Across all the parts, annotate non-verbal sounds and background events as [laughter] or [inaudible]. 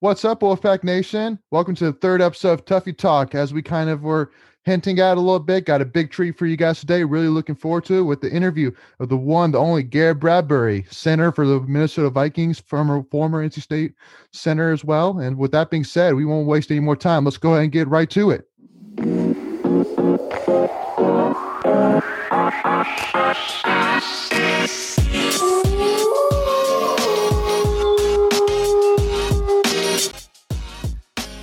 What's up, Wolfpack Nation? Welcome to the third episode of Tuffy Talk. As we kind of were hinting at a little bit, got a big treat for you guys today. Really looking forward to it with the interview of the one, the only Garrett Bradbury, center for the Minnesota Vikings, former former NC State center as well. And with that being said, we won't waste any more time. Let's go ahead and get right to it. [laughs]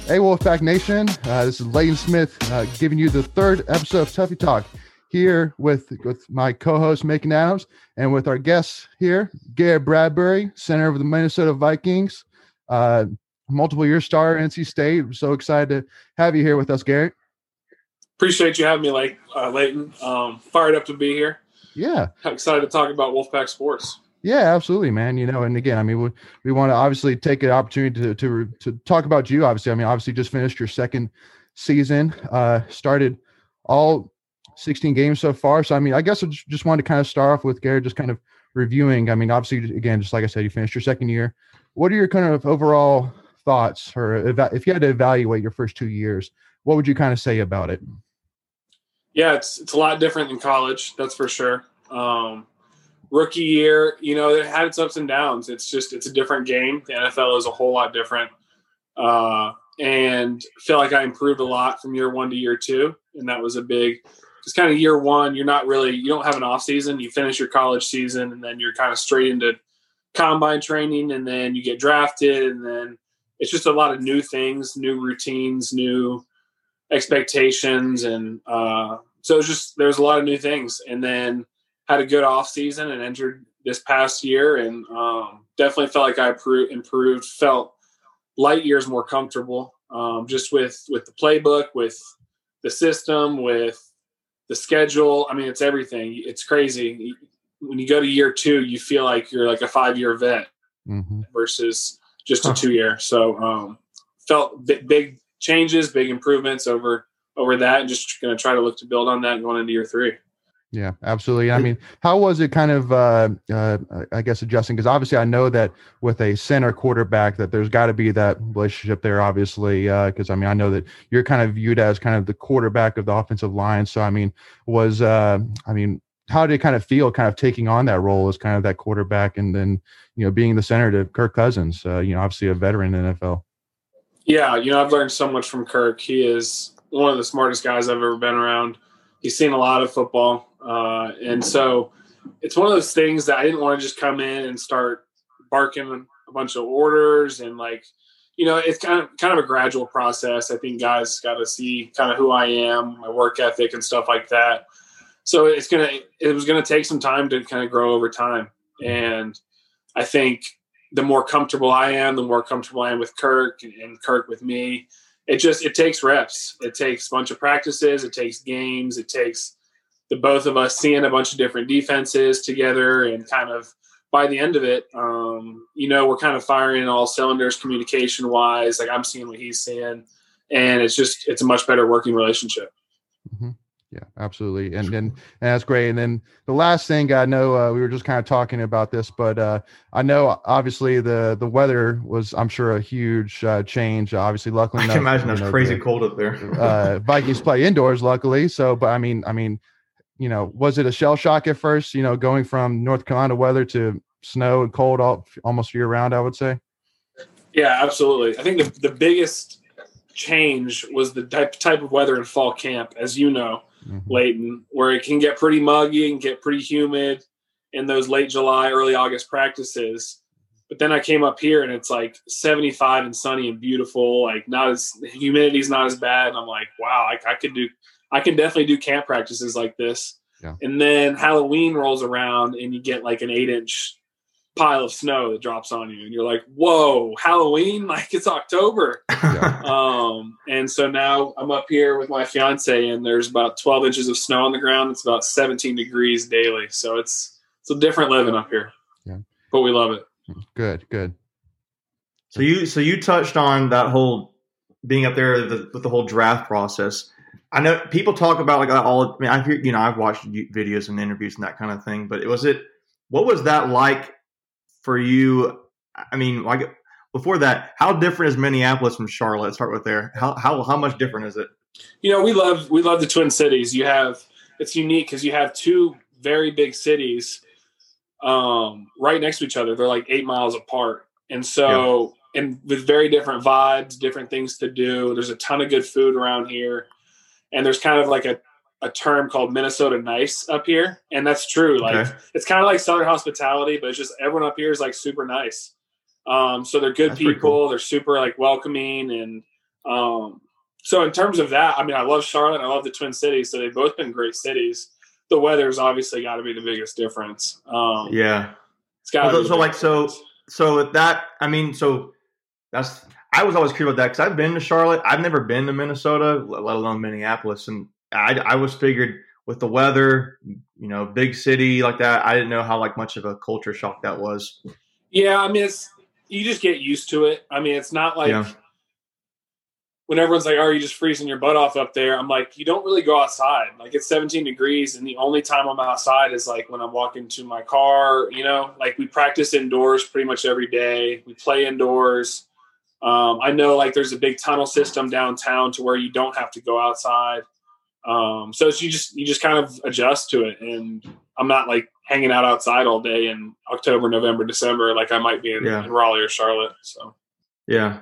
Hey, Wolfpack Nation. Uh, this is Leighton Smith uh, giving you the third episode of Tuffy Talk here with, with my co host, Macon Adams, and with our guests here, Garrett Bradbury, center of the Minnesota Vikings, uh, multiple year star NC State. so excited to have you here with us, Garrett. Appreciate you having me, like uh, Leighton. Um, fired up to be here. Yeah. Excited to talk about Wolfpack sports. Yeah, absolutely, man. You know, and again, I mean, we, we want to obviously take an opportunity to, to to talk about you. Obviously, I mean, obviously, just finished your second season, uh, started all 16 games so far. So, I mean, I guess I just wanted to kind of start off with Garrett, just kind of reviewing. I mean, obviously, again, just like I said, you finished your second year. What are your kind of overall thoughts, or if you had to evaluate your first two years, what would you kind of say about it? Yeah, it's it's a lot different than college, that's for sure. Um, rookie year, you know, it had its ups and downs. It's just it's a different game. The NFL is a whole lot different. Uh, and feel like I improved a lot from year one to year two, and that was a big. It's kind of year one. You're not really you don't have an off season. You finish your college season, and then you're kind of straight into combine training, and then you get drafted, and then it's just a lot of new things, new routines, new expectations, and uh, so it's just there's a lot of new things, and then had a good off season and entered this past year and um, definitely felt like I improved, felt light years more comfortable um, just with with the playbook, with the system, with the schedule. I mean, it's everything. It's crazy. When you go to year two, you feel like you're like a five year vet mm-hmm. versus just a two year. So um, felt big changes, big improvements over over that, and just going to try to look to build on that going into year three. Yeah, absolutely. I mean, how was it kind of, uh, uh, I guess, adjusting? Because obviously, I know that with a center quarterback, that there's got to be that relationship there, obviously. Because uh, I mean, I know that you're kind of viewed as kind of the quarterback of the offensive line. So, I mean, was, uh, I mean, how did it kind of feel kind of taking on that role as kind of that quarterback and then, you know, being the center to Kirk Cousins, uh, you know, obviously a veteran in NFL? Yeah, you know, I've learned so much from Kirk. He is one of the smartest guys I've ever been around. He's seen a lot of football uh, and so it's one of those things that I didn't want to just come in and start barking a bunch of orders and like, you know, it's kind of kind of a gradual process. I think guys got to see kind of who I am, my work ethic, and stuff like that. So it's gonna it was gonna take some time to kind of grow over time. And I think the more comfortable I am, the more comfortable I am with Kirk and Kirk with me. It just it takes reps. It takes a bunch of practices. It takes games. It takes the both of us seeing a bunch of different defenses together and kind of by the end of it, um, you know, we're kind of firing all cylinders communication wise. Like I'm seeing what he's seeing, and it's just it's a much better working relationship. Mm-hmm. Yeah, absolutely, and then and that's great. And then the last thing I know, uh, we were just kind of talking about this, but uh, I know obviously the the weather was, I'm sure, a huge uh, change. Obviously, luckily, I can imagine it's crazy the, cold up there. uh, Vikings play indoors, luckily. So, but I mean, I mean, you know, was it a shell shock at first, you know, going from North Carolina weather to snow and cold all, almost year round, I would say? Yeah, absolutely. I think the, the biggest change was the type, type of weather in fall camp, as you know, mm-hmm. Leighton, where it can get pretty muggy and get pretty humid in those late July, early August practices. But then I came up here and it's like 75 and sunny and beautiful, like not as the humidity's not as bad. And I'm like, wow, I, I could do I can definitely do camp practices like this. Yeah. And then Halloween rolls around and you get like an eight inch pile of snow that drops on you and you're like whoa halloween? [laughs] Like it's october. [laughs] Yeah. um and so now i'm up here with my fiance and there's about 12 inches of snow on the ground. It's about 17 degrees daily. So it's it's a different living up here. Yeah. But we love it. Good good. So you so you touched on that whole being up there the, with the whole draft process I know people talk about like all. I mean, I've you know I've watched videos and interviews and that kind of thing. But it was it what was that like for you? I mean, like before that, how different is Minneapolis from Charlotte? Let's start with there. How how how much different is it? You know, we love we love the Twin Cities. You have it's unique because you have two very big cities um, right next to each other. They're like eight miles apart, and so yeah. and with very different vibes, different things to do. There's a ton of good food around here, and there's kind of like a a term called Minnesota nice up here, and that's true. Like okay. it's kind of like Southern hospitality, but it's just everyone up here is like super nice. Um, so they're good that's people. Cool. They're super like welcoming, and um, so in terms of that, I mean, I love Charlotte. I love the Twin Cities. So they've both been great cities. The weather's obviously got to be the biggest difference. Um, yeah, it's got. Well, so like so so with that I mean so that's I was always curious about that because I've been to Charlotte. I've never been to Minnesota, let alone Minneapolis, and I, I was figured with the weather, you know, big city like that. I didn't know how like much of a culture shock that was. Yeah, I mean, it's you just get used to it. I mean, it's not like yeah. when everyone's like, "Oh, you just freezing your butt off up there?" I'm like, you don't really go outside. Like it's 17 degrees, and the only time I'm outside is like when I'm walking to my car. You know, like we practice indoors pretty much every day. We play indoors. Um, I know like there's a big tunnel system downtown to where you don't have to go outside. Um, so you just you just kind of adjust to it, and I'm not like hanging out outside all day in October, November, December like I might be in, yeah. in Raleigh or Charlotte. So yeah.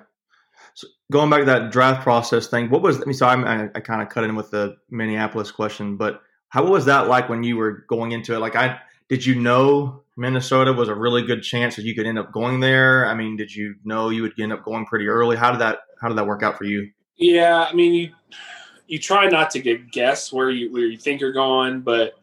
So going back to that draft process thing, what was I mean? So I'm, I, I kind of cut in with the Minneapolis question, but how was that like when you were going into it? Like, I did you know Minnesota was a really good chance that you could end up going there? I mean, did you know you would end up going pretty early? How did that How did that work out for you? Yeah, I mean, you you try not to get guess where you where you think you're going, but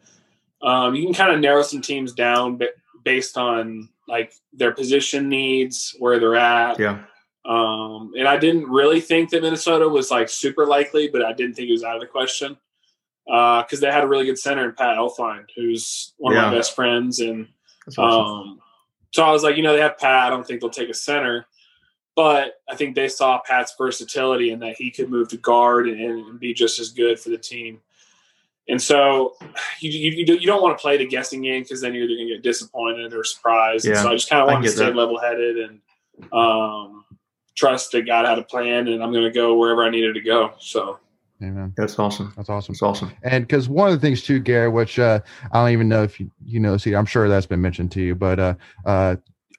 um, you can kind of narrow some teams down based on like their position needs, where they're at. Yeah. Um, and I didn't really think that Minnesota was like super likely, but I didn't think it was out of the question because uh, they had a really good center in Pat Elflein, who's one yeah. of my best friends, and. Um, so I was like, you know, they have Pat. I don't think they'll take a center. But I think they saw Pat's versatility and that he could move to guard and, and be just as good for the team. And so you, you, you don't want to play the guessing game because then you're either going to get disappointed or surprised. Yeah, so I just kind of want to stay level headed and um, trust that God had a plan and I'm going to go wherever I needed to go. So. Amen. That's awesome. That's awesome. That's awesome. And because one of the things too, Gary, which uh, I don't even know if you, you know, see, I'm sure that's been mentioned to you, but uh, uh,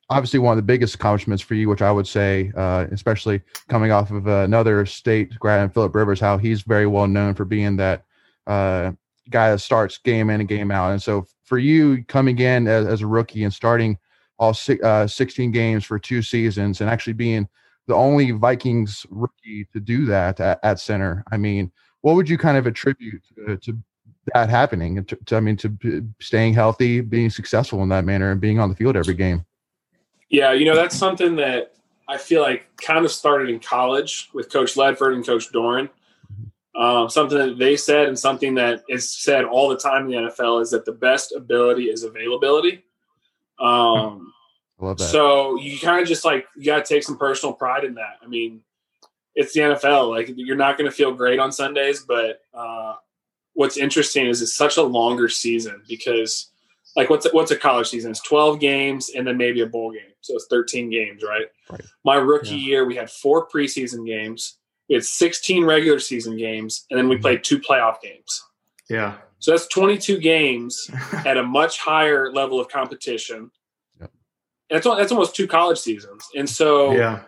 obviously one of the biggest accomplishments for you, which I would say, uh, especially coming off of uh, another state grad, Philip Rivers, how he's very well known for being that uh, guy that starts game in and game out. And so for you coming in as, as a rookie and starting all uh, 16 games for two seasons and actually being the only Vikings rookie to do that at, at center, I mean, what would you kind of attribute to, to that happening? To, to, I mean, to staying healthy, being successful in that manner, and being on the field every game. Yeah, you know, that's something that I feel like kind of started in college with Coach Ledford and Coach Doeren. Um, something that they said and something that is said all the time in the NFL is that the best ability is availability. Um, love that. So you kind of just like you got to take some personal pride in that. I mean, it's the NFL. Like you're not going to feel great on Sundays, but uh, what's interesting is it's such a longer season because like what's a, what's a college season? It's 12 games and then maybe a bowl game. So it's 13 games, right? right. My rookie yeah. year, we had four preseason games. We had 16 regular season games, and then we mm-hmm. played two playoff games. Yeah. So that's 22 games [laughs] at a much higher level of competition. Yep. And that's, that's almost two college seasons. And so yeah.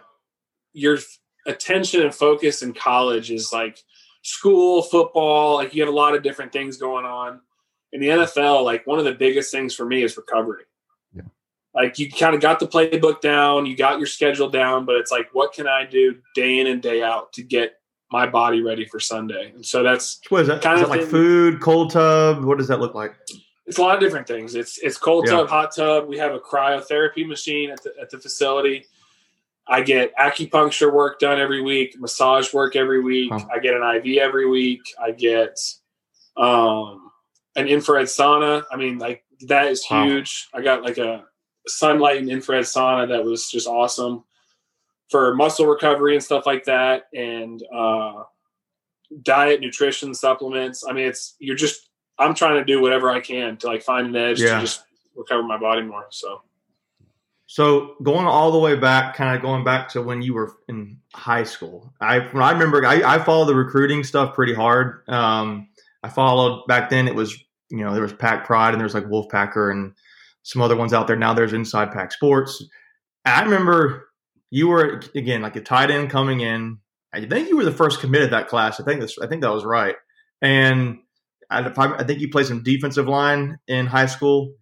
your attention and focus in college is like school, football, like you have a lot of different things going on in the NFL, like one of the biggest things for me is recovery. Yeah. Like you kind of got the playbook down, you got your schedule down, but it's like, what can I do day in and day out to get my body ready for Sunday? And so that's what is that? Kind is of like food, cold tub. What does that look like? It's a lot of different things. It's it's cold yeah. tub, hot tub. We have a cryotherapy machine at the at the facility. I get acupuncture work done every week, massage work every week. Huh. I get an IV every week. I get um, an infrared sauna. I mean, like that is huge. I got like a sunlight and infrared sauna that was just awesome for muscle recovery and stuff like that. And uh, diet, nutrition, supplements. I mean, it's you're just I'm trying to do whatever I can to like find an edge yeah. to just recover my body more. So. So going all the way back, kind of going back to when you were in high school. I when I remember, I, I followed the recruiting stuff pretty hard. Um, I followed back then. It was you know there was Pack Pride and there was like Wolfpacker and some other ones out there. Now there's Inside Pack Sports. I remember you were again like a tight end coming in. I think you were the first committed that class. I think this. I think that was right. And I, I think you played some defensive line in high school.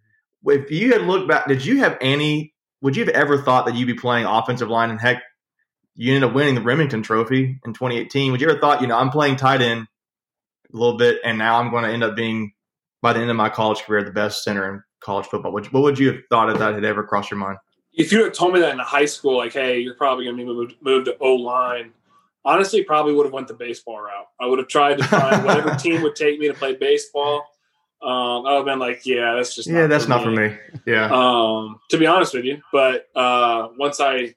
If you had looked back, did you have any? Would you have ever thought that you'd be playing offensive line? And heck, you ended up winning the Rimington Trophy in 2018. Would you ever thought, you know, I'm playing tight end a little bit, and now I'm going to end up being by the end of my college career the best center in college football? What, what would you have thought if that had ever crossed your mind? If you had told me that in high school, like, hey, you're probably going to moved to O line, honestly, probably would have went the baseball route. I would have tried to find [laughs] whatever team would take me to play baseball. Um, I would have been like, yeah, that's just yeah, that's not for me. Yeah. Um, to be honest with you, but uh, once I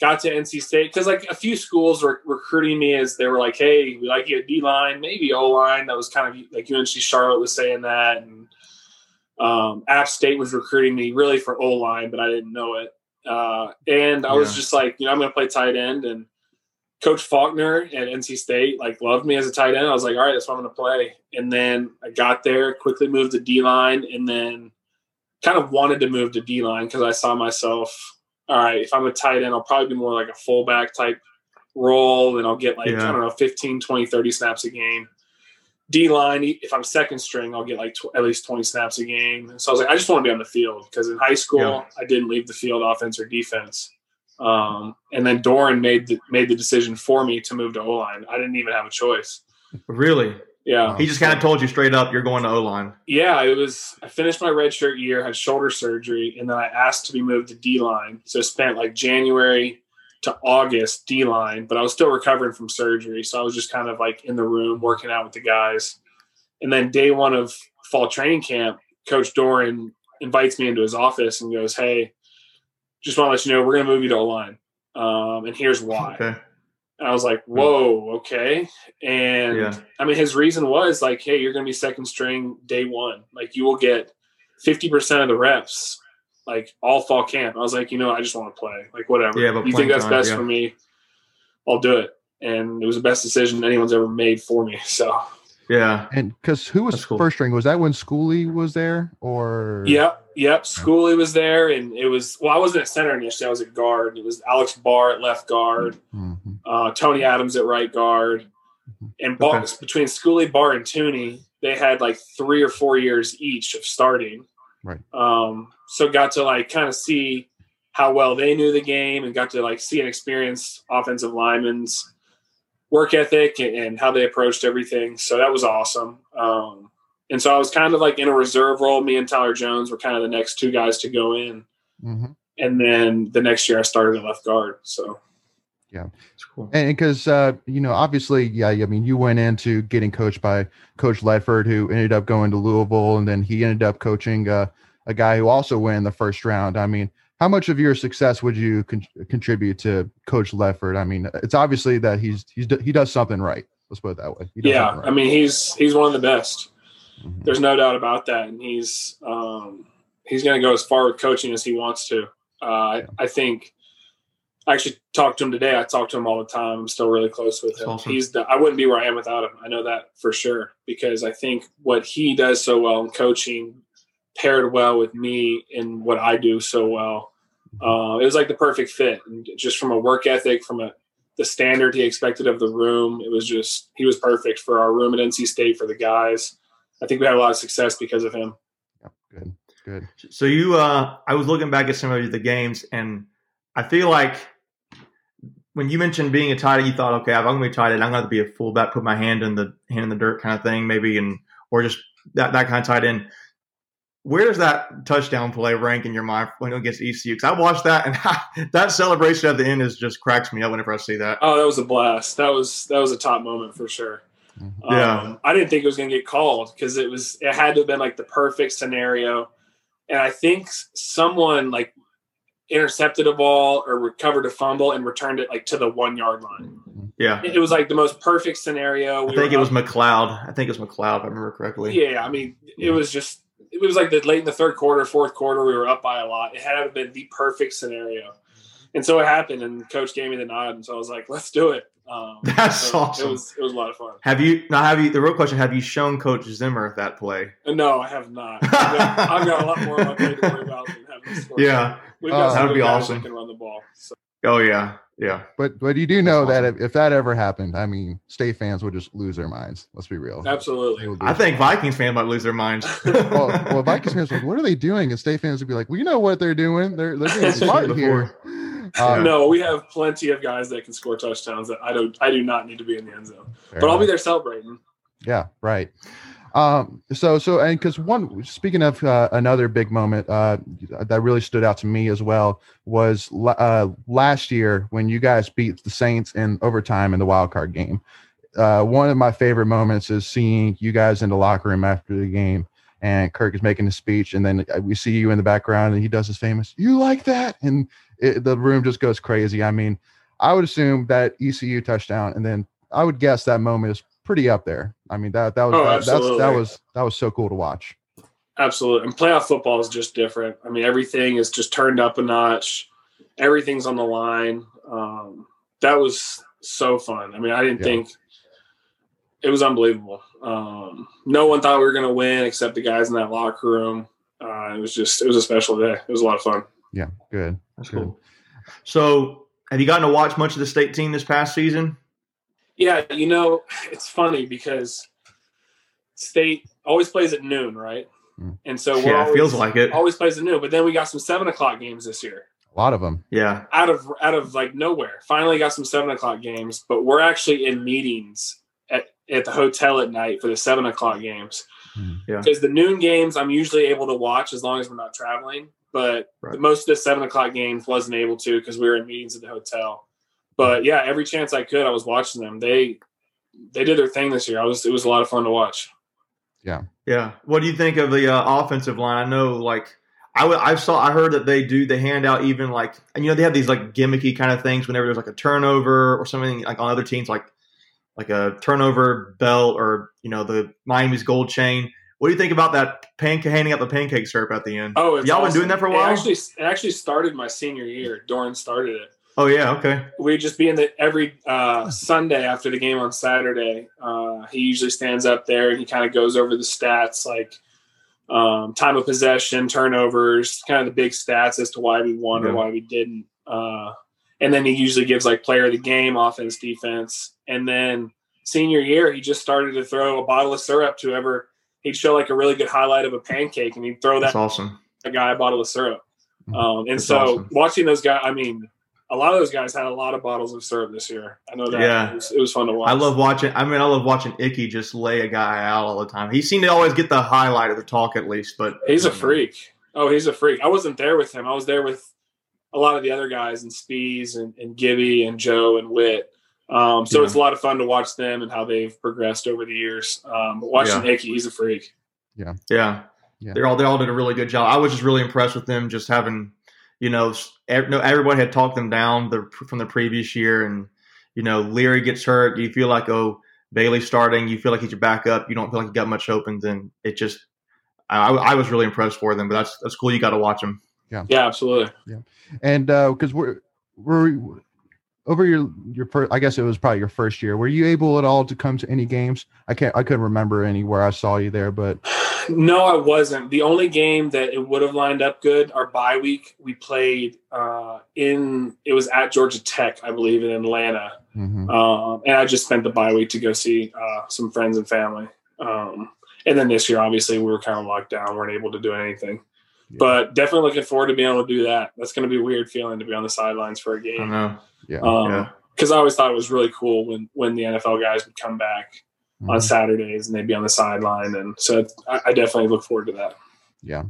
got to NC State, because like a few schools were recruiting me as they were like, hey, we like you at D line, maybe O line. That was kind of like UNC Charlotte was saying that, and um, App State was recruiting me really for O line, but I didn't know it. Uh, and I yeah. was just like, you know, I'm going to play tight end. And Coach Faulkner at NC State like loved me as a tight end. I was like, all right, that's what I'm going to play. And then I got there, quickly moved to D line, and then kind of wanted to move to D line because I saw myself, all right, if I'm a tight end, I'll probably be more like a fullback type role, and I'll get like yeah. I don't know, 15, 20, 30 snaps a game. D line, if I'm second string, I'll get like tw- at least 20 snaps a game. And So I was like, I just want to be on the field because in high school, yeah. I didn't leave the field offense or defense. Um, and then Doeren made the, made the decision for me to move to O line. I didn't even have a choice. Really? Yeah. He just kind of told you straight up, you're going to O line. Yeah, it was. I finished my redshirt year, had shoulder surgery, and then I asked to be moved to D line. So I spent like January to August D line, but I was still recovering from surgery. So I was just kind of like in the room working out with the guys. And then day one of fall training camp, Coach Doeren invites me into his office and goes, Hey, just want to let you know we're going to move you to O line. Um, and here's why. Okay. And I was like, whoa, okay. And yeah. I mean, his reason was like, hey, you're going to be second string day one. Like, you will get 50% of the reps like all fall camp. I was like, you know, I just want to play. Like whatever. Yeah, you think that's time, best yeah. for me? I'll do it. And it was the best decision anyone's ever made for me. [laughs] So yeah. And because who was cool. first string? Was that when Schooley was there or? Yep. Yep. Schooley was there. And it was, well, I wasn't at center initially. I was at guard. It was Alex Barr at left guard, mm-hmm. uh, Tony Adams at right guard. Mm-hmm. And Barr, okay. between Schooley, Barr, and Thuney, they had like three or four years each of starting. Right. Um, so got to like kind of see how well they knew the game and got to like see and experience offensive linemen's work ethic and, and how they approached everything. So that was awesome. Um, and so I was kind of like in a reserve role. Me and Tyler Jones were kind of the next two guys to go in. Mm-hmm. And then the next year I started at left guard. So yeah, it's cool. And because uh, you know, obviously, yeah, I mean, you went into getting coached by Coach Ledford, who ended up going to Louisville, and then he ended up coaching uh, a guy who also went in the first round. I mean, how much of your success would you con- contribute to Coach Ledford? I mean, it's obviously that he's he's he does something right. Let's put it that way. Yeah, right. I mean, he's he's one of the best. Mm-hmm. There's no doubt about that, and he's um, he's going to go as far with coaching as he wants to. Uh, yeah. I, I think I actually talked to him today. I talk to him all the time. I'm still really close with him. Awesome. He's the, I wouldn't be where I am without him. I know that for sure because I think what he does so well in coaching paired well with me in what I do so well. Uh, it was like the perfect fit, and just from a work ethic, from a the standard he expected of the room, it was just he was perfect for our room at NC State for the guys. I think we had a lot of success because of him. Yep, good, good. So you, uh, I was looking back at some of the games, and I feel like when you mentioned being a tight end, you thought, okay, I'm going to be tight end, I'm going to be a fullback, put my hand in the hand in the dirt kind of thing, maybe, and or just that that kind of tight end. Where does that touchdown play rank in your mind when it gets ECU? Because I watched that, and [laughs] that celebration at the end is just cracks me up whenever I see that. Oh, that was a blast. That was that was a top moment for sure. Mm-hmm. Yeah, um, I didn't think it was going to get called because it was it had to have been like the perfect scenario, and I think someone like intercepted a ball or recovered a fumble and returned it like to the one yard line. Yeah, it was like the most perfect scenario. We I think it was McLeod. I think it was McLeod, if I remember correctly. Yeah, I mean, it was just it was like the late in the third quarter, fourth quarter, we were up by a lot. It had been the perfect scenario, and so it happened. And coach gave me the nod, and so I was like, "Let's do it." Um, [laughs] That's so awesome. It was it was a lot of fun. Have you now? Have you? The real question: Have you shown Coach Zimmer that play? Uh, No, I have not. I've got, I've got a lot more on my plate to worry about than having to [laughs] score. Yeah. we've got some that'd be awesome. that can run the ball. So. Oh yeah, yeah. But but you do know that if, if that ever happened, I mean, state fans would just lose their minds. Let's be real. Absolutely. be- I think Vikings fans might lose their minds. [laughs] well, well, Vikings fans are like, what are they doing? And state fans would be like, well, you know what they're doing. They're they're being [laughs] That's smart true here. Yeah. Um, No, we have plenty of guys that can score touchdowns that I don't. I do not need to be in the end zone, fair but I'll be there celebrating. Yeah, right. Um, so so and because one speaking of uh, another big moment uh, that really stood out to me as well was uh, last year when you guys beat the Saints in overtime in the wild card game. Uh, one of my favorite moments is seeing you guys in the locker room after the game, and Kirk is making a speech, and then uh, we see you in the background, and he does his famous "You like that?" and it, the room just goes crazy. I mean, I would assume that ECU touchdown, and then I would guess that moment is pretty up there. I mean that that was Oh, that, that's that was that was so cool to watch. Absolutely. And playoff football is just different. I mean, everything is just turned up a notch. Everything's on the line. Um, that was so fun. I mean, I didn't Yeah. think it was unbelievable. Um, no one thought we were going to win except the guys in that locker room. Uh, it was just, it was a special day. It was a lot of fun. Yeah, good. That's cool. So, have you gotten to watch much of the state team this past season? Yeah, you know, it's funny because state always plays at noon, right? Mm. And so we're yeah, always, feels like it. always plays at noon. But then we got some seven o'clock games this year. A lot of them. Yeah, out of out of like nowhere. Finally got some seven o'clock games, but we're actually in meetings at, at the hotel at night for the seven o'clock games. Hmm. Yeah. Because the noon games I'm usually able to watch as long as we're not traveling. But Right. most of the seven o'clock games wasn't able to because we were in meetings at the hotel. But yeah, every chance I could, I was watching them. They they did their thing this year. I was it was a lot of fun to watch. yeah. Yeah. What do you think of the uh, offensive line? I know, like, I w- I saw, I heard that they do, the handout even like, and you know, they have these like gimmicky kind of things whenever there's like a turnover or something like on other teams, like like a turnover belt or you know the Miami's gold chain. What do you think about that pancake handing out the pancake syrup at the end? Oh, it's Y'all been doing that for a It while? actually, it actually started my senior year. Doeren started it. Oh yeah, okay. we just be in the every uh, Sunday after the game on Saturday. Uh, he usually stands up there and he kind of goes over the stats like um, time of possession, turnovers, kind of the big stats as to why we won Yeah. or why we didn't. Uh, and then he usually gives like player of the game, offense, defense. And then senior year, he just started to throw a bottle of syrup to whoever he'd show like a really good highlight of a pancake and he'd throw That's that awesome. guy a bottle of syrup. Mhm. Um, and That's so awesome. watching those guys, I mean, a lot of those guys had a lot of bottles of syrup this year. I know that. Yeah. It was, it was fun to watch. I love watching. I mean, I love watching Icky just lay a guy out all the time. He seemed to always get the highlight of the talk at least. But He's a freak. Oh, he's a freak. I wasn't there with him. I was there with a lot of the other guys and Spees and, and Gibby and Joe and Wit. Um, so Yeah. it's a lot of fun to watch them and how they've progressed over the years. Um, but watching Icky, he's a freak. Yeah. Yeah. They're all they all did a really good job. I was just really impressed with them just having, you know, s- no everybody had talked them down the from the previous year, and you know, Leary gets hurt. You feel like oh Bailey's starting. You feel like he's your backup. You don't feel like you got much open. Then it just, I, I was really impressed for them. But that's that's cool. You got to watch them. Yeah, yeah, absolutely. Yeah, And uh, because we're we're over your your first, I guess it was probably your first year. Were you able at all to come to any games? I can't. I couldn't remember anywhere I saw you there, but [sighs] No, I wasn't. The only game that it would have lined up good, our bye week, we played uh, in. It was at Georgia Tech, I believe, in Atlanta, mhm. um, and I just spent the bye week to go see uh, some friends and family. Um, and then this year, obviously, we were kind of locked down, weren't able to do anything. Yeah. But definitely looking forward to being able to do that. That's going to be a weird feeling to be on the sidelines for a game. know. Yeah. Um, because I always thought it was really cool when when the NFL guys would come back on Mhm. Saturdays and they'd be on the sideline, and so I, I definitely look forward to that. Yeah.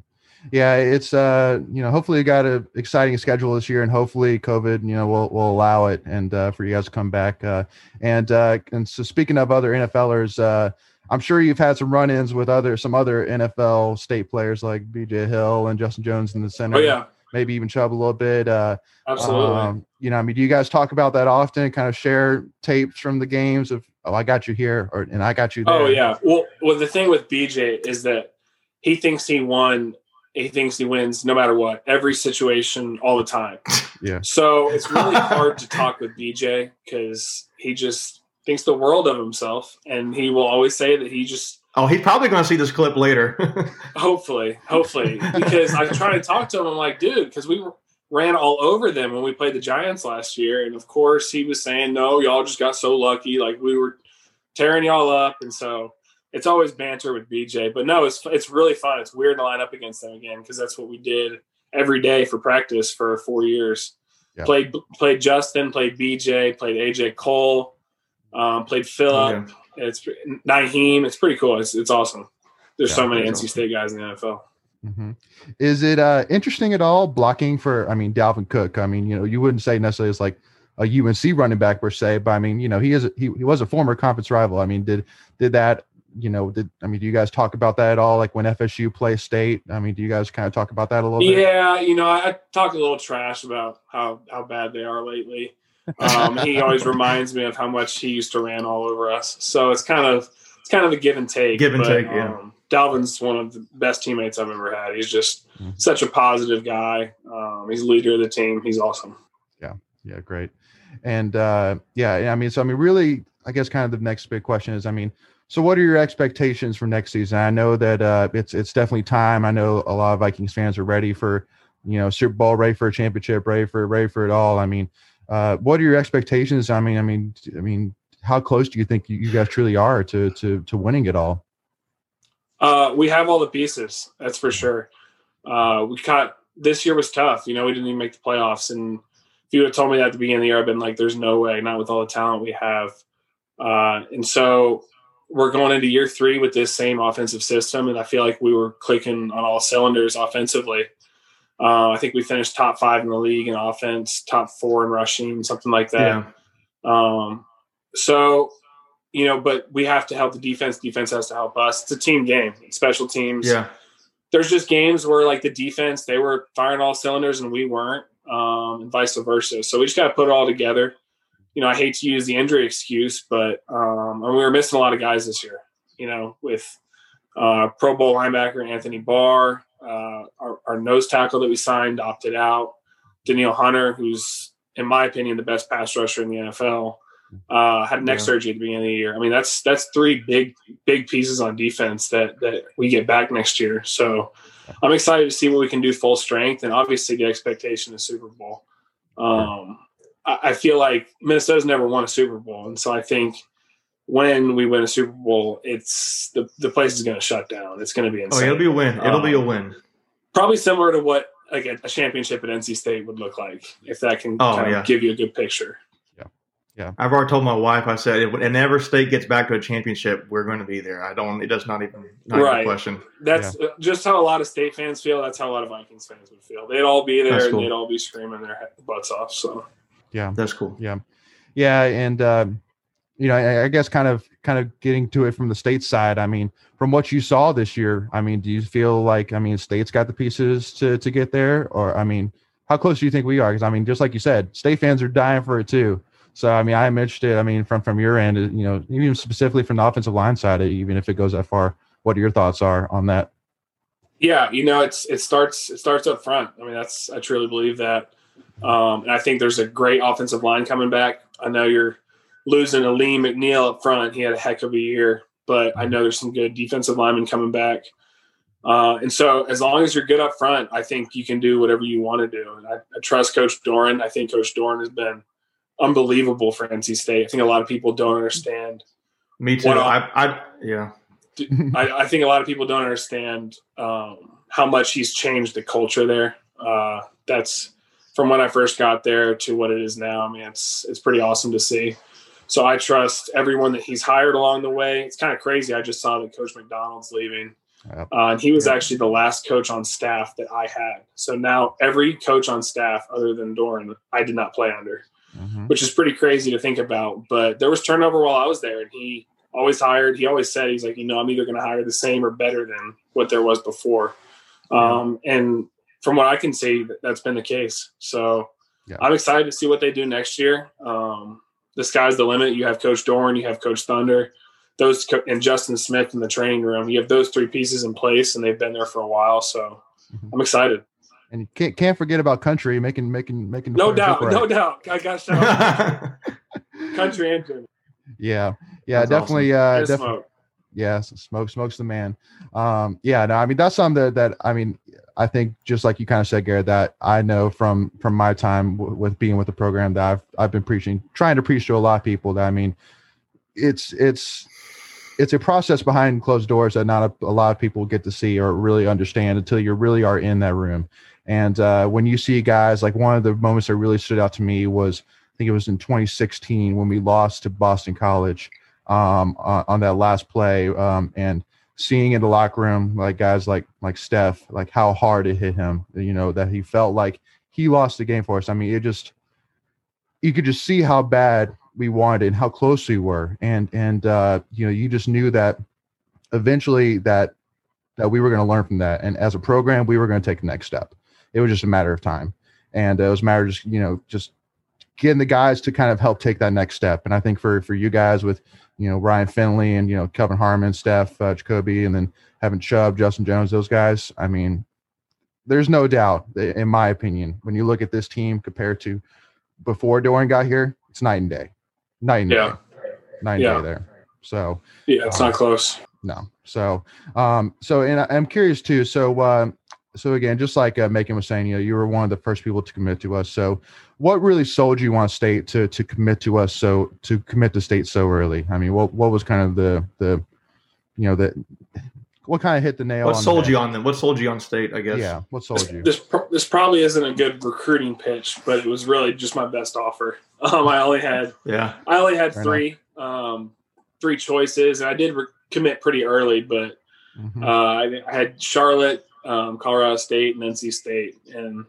Yeah, it's uh, you know, hopefully you got a exciting schedule this year and hopefully COVID, you know, will will allow it and uh for you guys to come back. Uh and uh and so speaking of other NFLers, uh I'm sure you've had some run-ins with other some other NFL state players like BJ Hill and Justin Jones in the center. Oh yeah, Maybe even Chubb a little bit. Uh absolutely. um, you know, I mean, do you guys talk about that often? Kind of share tapes from the games of, oh, I got you here, or and I got you there. oh yeah. Well, well, the thing with BJ is that he thinks he won. He thinks he wins no matter what, every situation, all the time. [laughs] Yeah. So it's really hard to talk with BJ because he just thinks the world of himself, and he will always say that he just Oh, he's probably going to see this clip later. [laughs] hopefully, hopefully, because I try to talk to him. I'm like, dude, because we ran all over them when we played the Giants last year, and of course he was saying, no, y'all just got so lucky, like we were tearing y'all up, and so it's always banter with BJ. But no, it's it's really fun. It's weird to line up against them again because that's what we did every day for practice for four years. Yeah. Played played Justin, played BJ, played AJ Cole, um, played Philip. Yeah. It's Nyheim. It's pretty cool. It's it's awesome. There's Yeah, so many NC awesome. State guys in the NFL. hmm Is it uh, interesting at all blocking for? I mean, Dalvin Cook. I mean, you know, you wouldn't say necessarily it's like a UNC running back per se, but I mean, you know, he is a, he, he was a former conference rival. I mean, did did that? You know, did I mean, do you guys talk about that at all? Like when FSU plays state? I mean, do you guys kind of talk about that a little bit? Yeah, you know, I, I talk a little trash about how how bad they are lately. Um, he always reminds me of how much he used to ran all over us. So it's kind of it's kind of a give and take. Give and take, yeah. Um, Dalvin's one of the best teammates I've ever had. He's just Mhm. such a positive guy. Um, he's leader of the team. He's awesome. Yeah, Yeah. great. And uh, yeah, yeah, I mean, so I mean, really, I guess kind of the next big question is, I mean, so what are your expectations for next season? I know that uh, it's it's definitely time. I know a lot of Vikings fans are ready for, you know, Super Bowl, ready for a championship, ready for ready for it all. I mean, uh, what are your expectations? I mean, I mean, I mean, how close do you think you, you guys truly are to to to winning it all? Uh, we have all the pieces, that's for sure. Uh, we caught this year was tough. You know, we didn't even make the playoffs, and if you had told me that at the beginning of the year, I've been like, "There's no way," not with all the talent we have. Uh, and so we're going into year three with this same offensive system, and I feel like we were clicking on all cylinders offensively. Uh, I think we finished top five in the league in offense, top four in rushing, something like that. yeah. Um, so, you know, but we have to help the defense. Defense has to help us. It's a team game. It's special teams. Yeah. There's just games where like the defense, they were firing all cylinders and we weren't, um, and vice versa. So we just got to put it all together. You know, I hate to use the injury excuse, but um, and we were missing a lot of guys this year. You know, with uh, Pro Bowl linebacker Anthony Barr, uh, our, our nose tackle that we signed opted out. Danielle Hunter, who's in my opinion the best pass rusher in the NFL, uh, had neck Yeah. surgery at the beginning of the year. I mean, that's that's three big big pieces on defense that that we get back next year. So I'm excited to see what we can do full strength, and obviously the expectation is Super Bowl. Um, I, I feel like Minnesota's never won a Super Bowl, and so I think when we win a Super Bowl, it's the the place is going to shut down. It's going to be insane. Oh, it'll be a win. It'll be a Um, win. Probably similar to what like a, a championship at NC State would look like, if that can Oh, kind of yeah. give you a good picture. Yeah, yeah. I've already told my wife. I said, if- whenever state gets back to a championship, we're going to be there. I don't. It does not even not even Right. a question. That's uh, just how a lot of state fans feel. That's how a lot of Vikings fans would feel. They'd all be there That's and they'd all be screaming their butts off. So Yeah, That's cool. yeah, yeah, and um, you know, I, I guess kind of kind of getting to it from the state side. I mean, from what you saw this year, I mean, do you feel like I mean, state's got the pieces to to get there, or I mean, how close do you think we are? Because I mean, just like you said, state fans are dying for it too. So I mean, I'm interested. I mean, from from your end, you know, even specifically from the offensive line side, even if it goes that far, what your thoughts are on that? yeah, you know, it's it starts it starts up front. I mean, that's I truly believe that, um, and I think there's a great offensive line coming back. I know you're losing Alim McNeill up front. He had a heck of a year, but I know there's some good defensive linemen coming back. Uh, and so, as long as you're good up front, I think you can do whatever you want to do. And I, I trust Coach Doeren. I think Coach Doeren has been unbelievable for NC State. I think a lot of people don't understand. Me too. I, I yeah. I, I think a lot of people don't understand um, how much he's changed the culture there. Uh, that's from when I first got there to what it is now. I mean, it's it's pretty awesome to see. So I trust everyone that he's hired along the way. It's kind of crazy. I just saw that Coach McDonald's leaving, uh, and he was actually the last coach on staff that I had. So now every coach on staff, other than Doeren, I did not play under Mhm. which is pretty crazy to think about. But there was turnover while I was there, and he always hired. He always said he's like, you know, I'm either going to hire the same or better than what there was before. Um, and from what I can see, that- that's been the case. So Yeah. I'm excited to see what they do next year. Um, the sky's the limit. You have Coach Doeren, you have Coach Thunder. those and Justin Smith in the training room. You have those three pieces in place, and they've been there for a while. So mm-hmm. I'm excited. And you can't can't forget about country making making making. No doubt, right. no doubt. I got shout [laughs] country and Yeah, yeah, that's definitely. Awesome. Uh, definitely. Yeah, smoke smokes the man. Um, yeah, no, I mean that's something that, that I mean I think just like you kind of said, Garrett, that I know from from my time w- with being with the program that I've I've been preaching, trying to preach to a lot of people that I mean, it's it's it's a process behind closed doors that not a, a, lot of people get to see or really understand until you really are in that room. And uh, when you see guys like one of the moments that really stood out to me was I think it was in 2016 when we lost to Boston College um, on, on, that last play, um, and seeing in the locker room like guys like like Steph, like how hard it hit him. You know that he felt like he lost the game for us. I mean, it just you could just see how bad we wanted and how close we were and and uh you know you just knew that eventually that that we were going to learn from that and as a program we were going to take the next step it was just a matter of time and it was a matter of just you know just getting the guys to kind of help take that next step and i think for for you guys with you know ryan finley and you know kelvin harmon steph uh, jakobi and then having chubb justin jones those guys i mean there's no doubt in my opinion when you look at this team compared to before doeren got here it's night and day night and yeah. day, night yeah. day there. So yeah, it's um, not close. No. So um, so and I'm curious too. So uh, so again, just like uh, Macon was saying, you know, you were one of the first people to commit to us. So what really sold you on state to to commit to us? So to commit to state so early? I mean, what what was kind of the the you know that what kind of hit the nail? What sold you on them? What sold you on state? I guess. Yeah. What sold this, you? This this probably isn't a good recruiting pitch, but it was really just my best offer. [laughs] Um, I only had yeah. I only had Fair three um, three choices, and I did re- commit pretty early, but mm-hmm. uh, I, I, had Charlotte, um, Colorado State, and NC State, and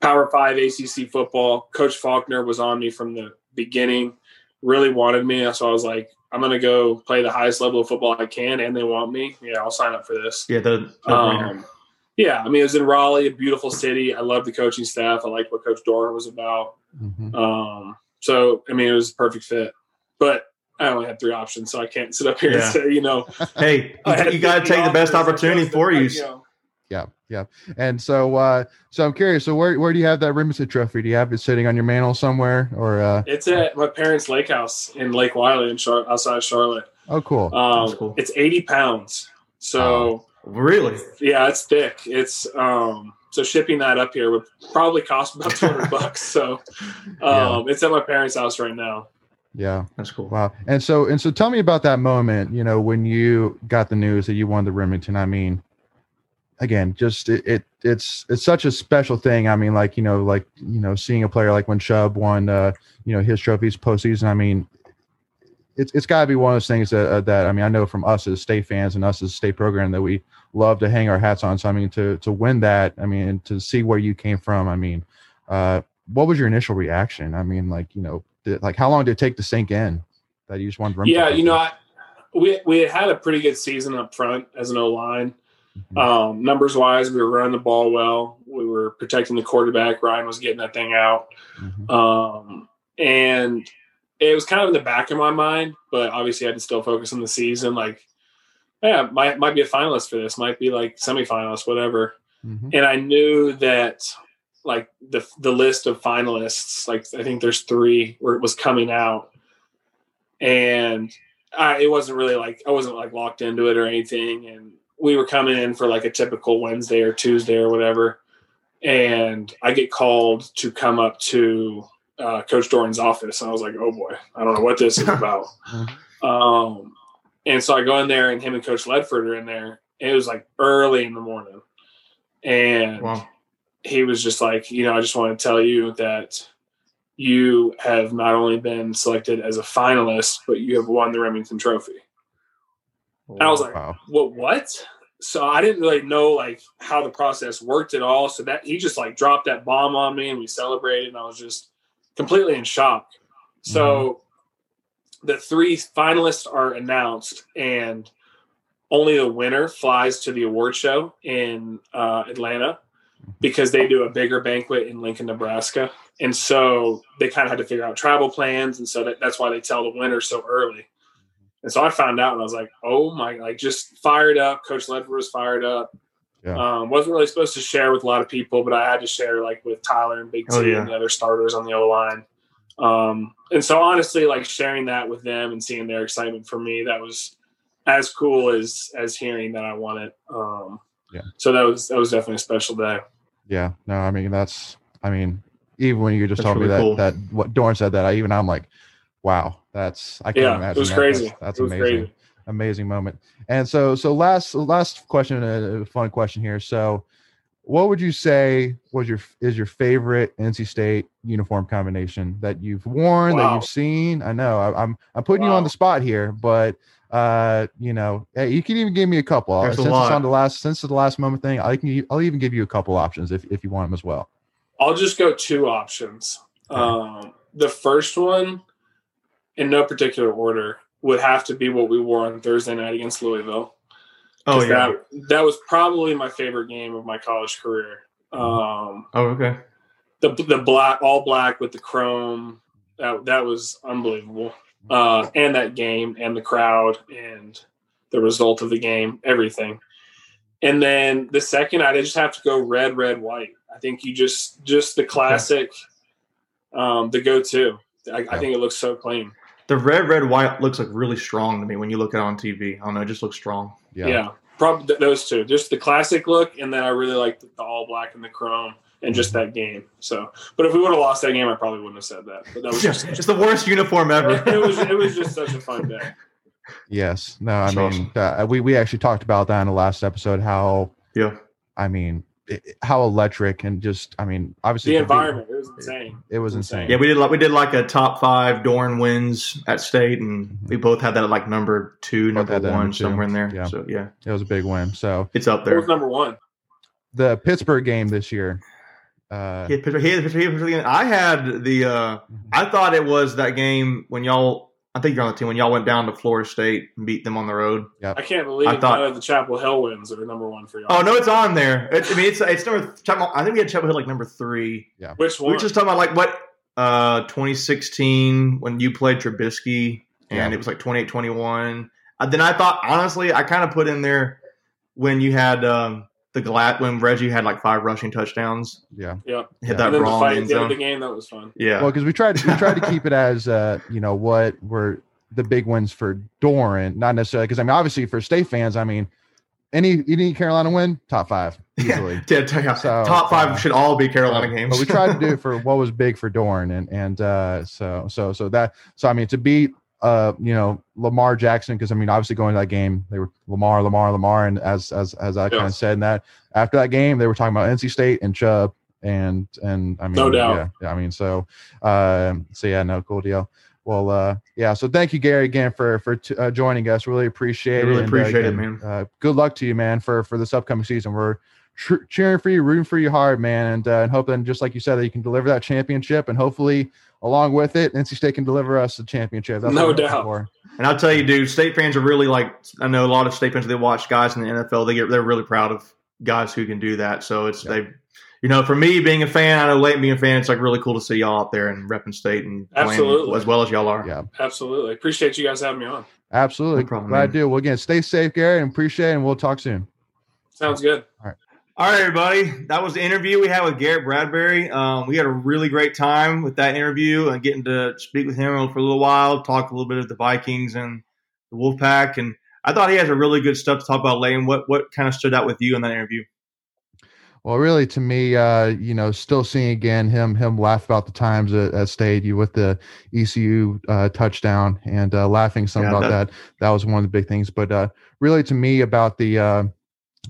Power Five ACC football. Coach Faulkner was on me from the beginning. Really wanted me, so I was like, I'm gonna go play the highest level of football I can, and they want me. Yeah, I'll sign up for this. Yeah, the, the um, yeah. I mean, it was in Raleigh, a beautiful city. I love the coaching staff. I like what Coach Doeren was about. Mm-hmm. Um, so I mean, it was a perfect fit. But I only had three options, so I can't sit up here yeah. and say, you know, hey, you, you got to take the best opportunity for you. you know, yeah, yeah. And so, uh, so I'm curious. So, where where do you have that Rimington trophy? Do you have it sitting on your mantle somewhere, or? Uh... It's at my parents' lake house in Lake Wylie in Char- outside of Charlotte. Oh, cool. Um, cool. It's 80 pounds. So, really? Yeah, it's thick. It's um, so shipping that up here would probably cost about 200 bucks. So, [laughs] um, yeah. it's at my parents' house right now. Yeah, that's cool. Wow. And so, and so, tell me about that moment. You know, when you got the news that you won the Rimington. I mean again, just it, it, it's it's such a special thing. I mean, like you know, like you know, seeing a player like when Chubb won, uh, you know, his trophies postseason. I mean, it's it's got to be one of those things that uh, that I mean, I know from us as state fans and us as state program that we love to hang our hats on. So I mean, to to win that, I mean, to see where you came from. I mean, uh, what was your initial reaction? I mean, like you know, did, like how long did it take to sink in that you just wanted to? Yeah, you know, I, we we had a pretty good season up front as an O line. Mm-hmm. Um, numbers wise, we were running the ball well. We were protecting the quarterback. Ryan was getting that thing out. Mm-hmm. Um, and it was kind of in the back of my mind, but obviously I had to still focus on the season. Like, yeah, might might be a finalist for this, might be like semifinalist, whatever. Mm-hmm. And I knew that like the the list of finalists, like I think there's three where it was coming out, and I, it wasn't really like I wasn't like locked into it or anything. And we were coming in for like a typical Wednesday or Tuesday or whatever, and I get called to come up to uh, Coach Doeren's office, and I was like, "Oh boy, I don't know what this is [laughs] about." um, and so I go in there, and him and Coach Ledford are in there. it was like early in the morning, and wow. he was just like, "You know, I just want to tell you that." You have not only been selected as a finalist, but you have won the Remington Trophy. And I was like, wow. "What? What?" So I didn't really know like how the process worked at all. So that he just like dropped that bomb on me, and we celebrated, and I was just completely in shock. So mm-hmm. the three finalists are announced, and only the winner flies to the award show in uh, Atlanta because they do a bigger banquet in Lincoln, Nebraska. And so they kind of had to figure out travel plans. And so that, that's why they tell the winner so early. And so I found out and I was like, oh my, like just fired up. Coach Ledford was fired up. Yeah. Um, wasn't really supposed to share with a lot of people, but I had to share like with Tyler and Big T Oh, yeah. and the other starters on the O line. Um, and so honestly, like sharing that with them and seeing their excitement for me, that was as cool as as hearing that I won it. Um, Yeah. So that was that was definitely a special day. Yeah, no, I mean that's, I mean, even when you just That's told me that cool. that what Doeren said that, I even I'm like, wow, that's I can't Yeah, imagine. it was that. crazy. That's, that's it was amazing, crazy. amazing moment. And so, so last last question, a fun question here. So, what would you say was your is your favorite NC State uniform combination that you've worn that you've seen? I know I, I'm I'm putting you on the spot here, but uh, you know, hey, you can even give me a couple. There's a since it's on the last since it's the last moment thing, I can I'll even give you a couple options if if you want them as well. I'll just go two options. Okay. Um, the first one, in no particular order, would have to be what we wore on Thursday night against Louisville. Oh yeah. that, that was probably my favorite game of my college career. Um, Oh okay. the the black, all black with the chrome, that that was unbelievable. Uh, and that game, and the crowd, and the result of the game, everything. And then the second, I just have to go red, red, white. I think you just just the classic, um, the go-to. I, I think it looks so clean. The red, red, white looks like really strong to me when you look at it on TV. I don't know, it just looks strong. Yeah, probably th- those two. Just the classic look, and then I really like the, the all black and the chrome, and just that game. So, but if we would have lost that game, I probably wouldn't have said that. But that was just it's the worst uniform ever. it, it was it was just such a fun day. Yes. No, I mean, uh, we we actually talked about that in the last episode. How yeah. I mean, it, it- how electric and just I mean, obviously The to be- environment it was insane. It was Insane. insane. Yeah, we did like we did like a top five Doeren wins at state, and we both had that at like number two, Both number one, number two. somewhere in there. Yeah. So yeah, It was a big win. So it's up What there. was number one? the Pittsburgh game this year. Uh, He had picture, he had picture, he had. I had the. uh I thought it was that game when y'all. I think you're on the team when y'all went down to Florida State and beat them on the road. I can't believe I thought- none of the Chapel Hill wins are number one for y'all. Oh no, it's on there. It, I mean, it's it's number. I think we had Chapel Hill like number three. Yeah. Which We one? were just talking about like what uh 2016 when you played Trubisky and Yeah. it was like 28 21. Uh, then I thought honestly I kind of put in there when you had um the glad when Reggie had like five rushing touchdowns, yeah. yeah. hit Yeah. that And then the wrong fight end at the end of the game that was fun. Yeah. Well, because we tried to we tried to keep it as uh, you know what were the big wins for Doeren, not necessarily because I mean obviously for state fans, I mean any any Carolina win top five easily. [laughs] Yeah, tell So, top five uh, should all be Carolina games. But we tried to do it [laughs] for what was big for Doeren, and and uh, so so so that so I mean to beat uh you know Lamar Jackson because I mean obviously going to that game they were Lamar Lamar Lamar and as as as I kind of said in that after that game they were talking about NC State and Chubb and and I mean No doubt. yeah, yeah I mean so uh, so yeah no cool deal. Well, uh, yeah. So thank you, Gary, again for for t- uh, joining us. Really appreciate Really it. and, uh, appreciate it, again, man. Uh, good luck to you, man, for for this upcoming season. We're tr- cheering for you, rooting for you hard, man, and uh, and hoping, just like you said, that you can deliver that championship, and hopefully, along with it, NC State can deliver us a championship. That's No what we're looking doubt. for. And I'll tell you, dude, state fans are really like I know a lot of state fans they watch guys in the NFL. They get they're really proud of guys who can do that. So it's Yeah. they, you know, for me being a fan, I know Leighton being a fan, it's like really cool to see y'all out there and repping state and Absolutely. as well as y'all are. Yeah, Absolutely. Appreciate you guys having me on. absolutely. No problem, Glad man. to. Well, again, stay safe, Gary, and appreciate it. And we'll talk soon. Sounds good. All right, everybody. That was the interview we had with Garrett Bradbury. Um, we had a really great time with that interview and getting to speak with him for a little while, talk a little bit of the Vikings and the Wolfpack. And I thought he has a really good stuff to talk about, Lane. What what kind of stood out with you in that interview? Well, really, to me, uh, you know, still seeing again him him laugh about the times at, at State you with the ECU uh, touchdown and uh, laughing some Yeah, about that- that. that. was one of the big things. But uh, really, to me, about the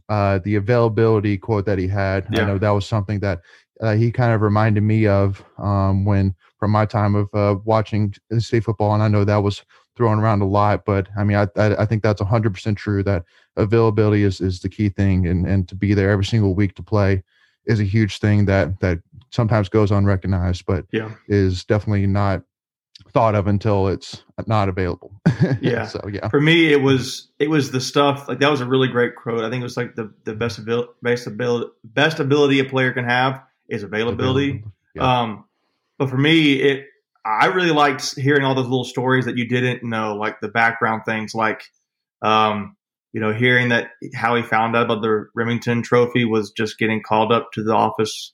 uh, the availability quote that he had, Yeah. I know that was something that uh, he kind of reminded me of um, when from my time of uh, watching state football, and I know that was thrown around a lot. But I mean, I I, I think that's hundred percent true that availability is is the key thing and and to be there every single week to play is a huge thing that that sometimes goes unrecognized but Yeah. is definitely not thought of until it's not available [laughs] Yeah. so yeah For me, it was it was the stuff like that was a really great quote. I think it was like the the best abil- best ability best ability a player can have is availability. Yeah. Um, but for me, it I really liked hearing all those little stories that you didn't know, like the background things, like um, you know, hearing that how he found out about the Rimington Trophy was just getting called up to the office,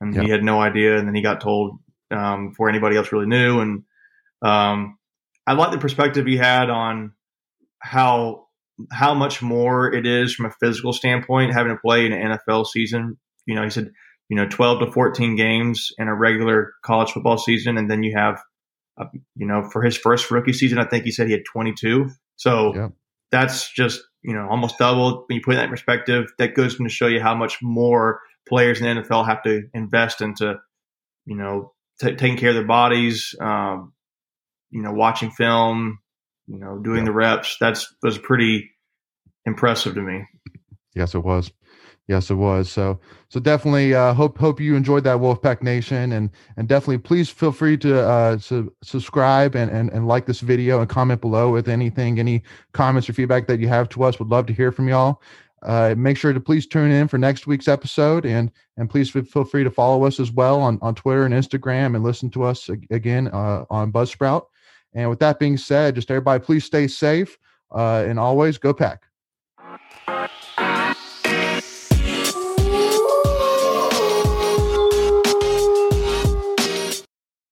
and yep. he had no idea, and then he got told um, before anybody else really knew. And um, I like the perspective he had on how how much more it is from a physical standpoint having to play in an NFL season. You know, he said, you know, 12 to 14 games in a regular college football season. And then you have, uh, you know, for his first rookie season, I think he said he had 22. So yep. that's just, you know, almost double. When you put that in perspective, that goes to show you how much more players in the NFL have to invest into, you know, t- taking care of their bodies, um, you know, watching film, you know, doing the reps. That's was pretty impressive to me. Yes, it was. Yes, it was. So, so definitely uh, hope hope you enjoyed that Wolfpack Nation, and and definitely please feel free to uh, su- subscribe and, and and like this video and comment below with anything, any comments or feedback that you have to us. Would love to hear from y'all. Uh, make sure to please tune in for next week's episode, and and please feel free to follow us as well on on Twitter and Instagram, and listen to us again uh, on Buzzsprout. And with that being said, just everybody, please stay safe uh, and always go pack.